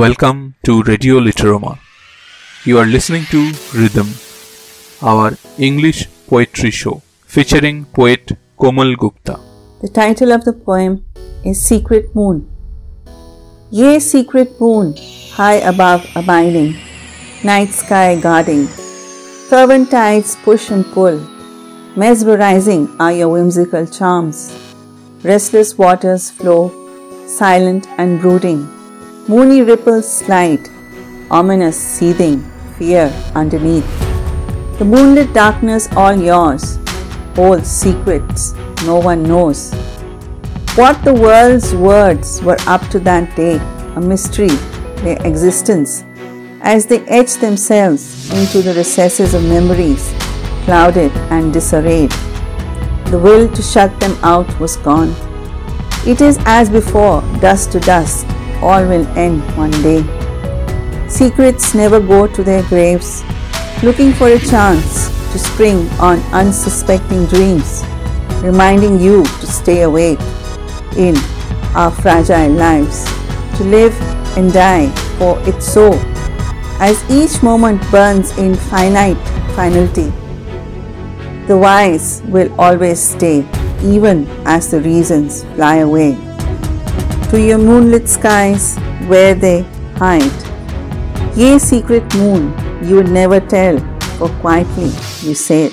Welcome to Radio Literoma. You are listening to Rhythm, our English poetry show featuring poet Komal Gupta. The title of the poem is Secret Moon. Ye secret moon, high above abiding, night sky guarding, fervent tides push and pull, mesmerizing are your whimsical charms. Restless waters flow, silent and brooding Moony ripples slide, ominous seething, fear underneath. The moonlit darkness all yours, holds secrets no one knows. What the world's words were up to that day, a mystery, their existence, as they etched themselves into the recesses of memories, clouded and disarrayed. The will to shut them out was gone. It is as before, dust to dust, all will end one day. Secrets never go to their graves, looking for a chance to spring on unsuspecting dreams, reminding you to stay awake in our fragile lives, to live and die, for it's so, as each moment burns in finite finality. The wise will always stay, even as the reasons fly away to your moonlit skies where they hide. Ye secret moon, you never tell, for quietly you said.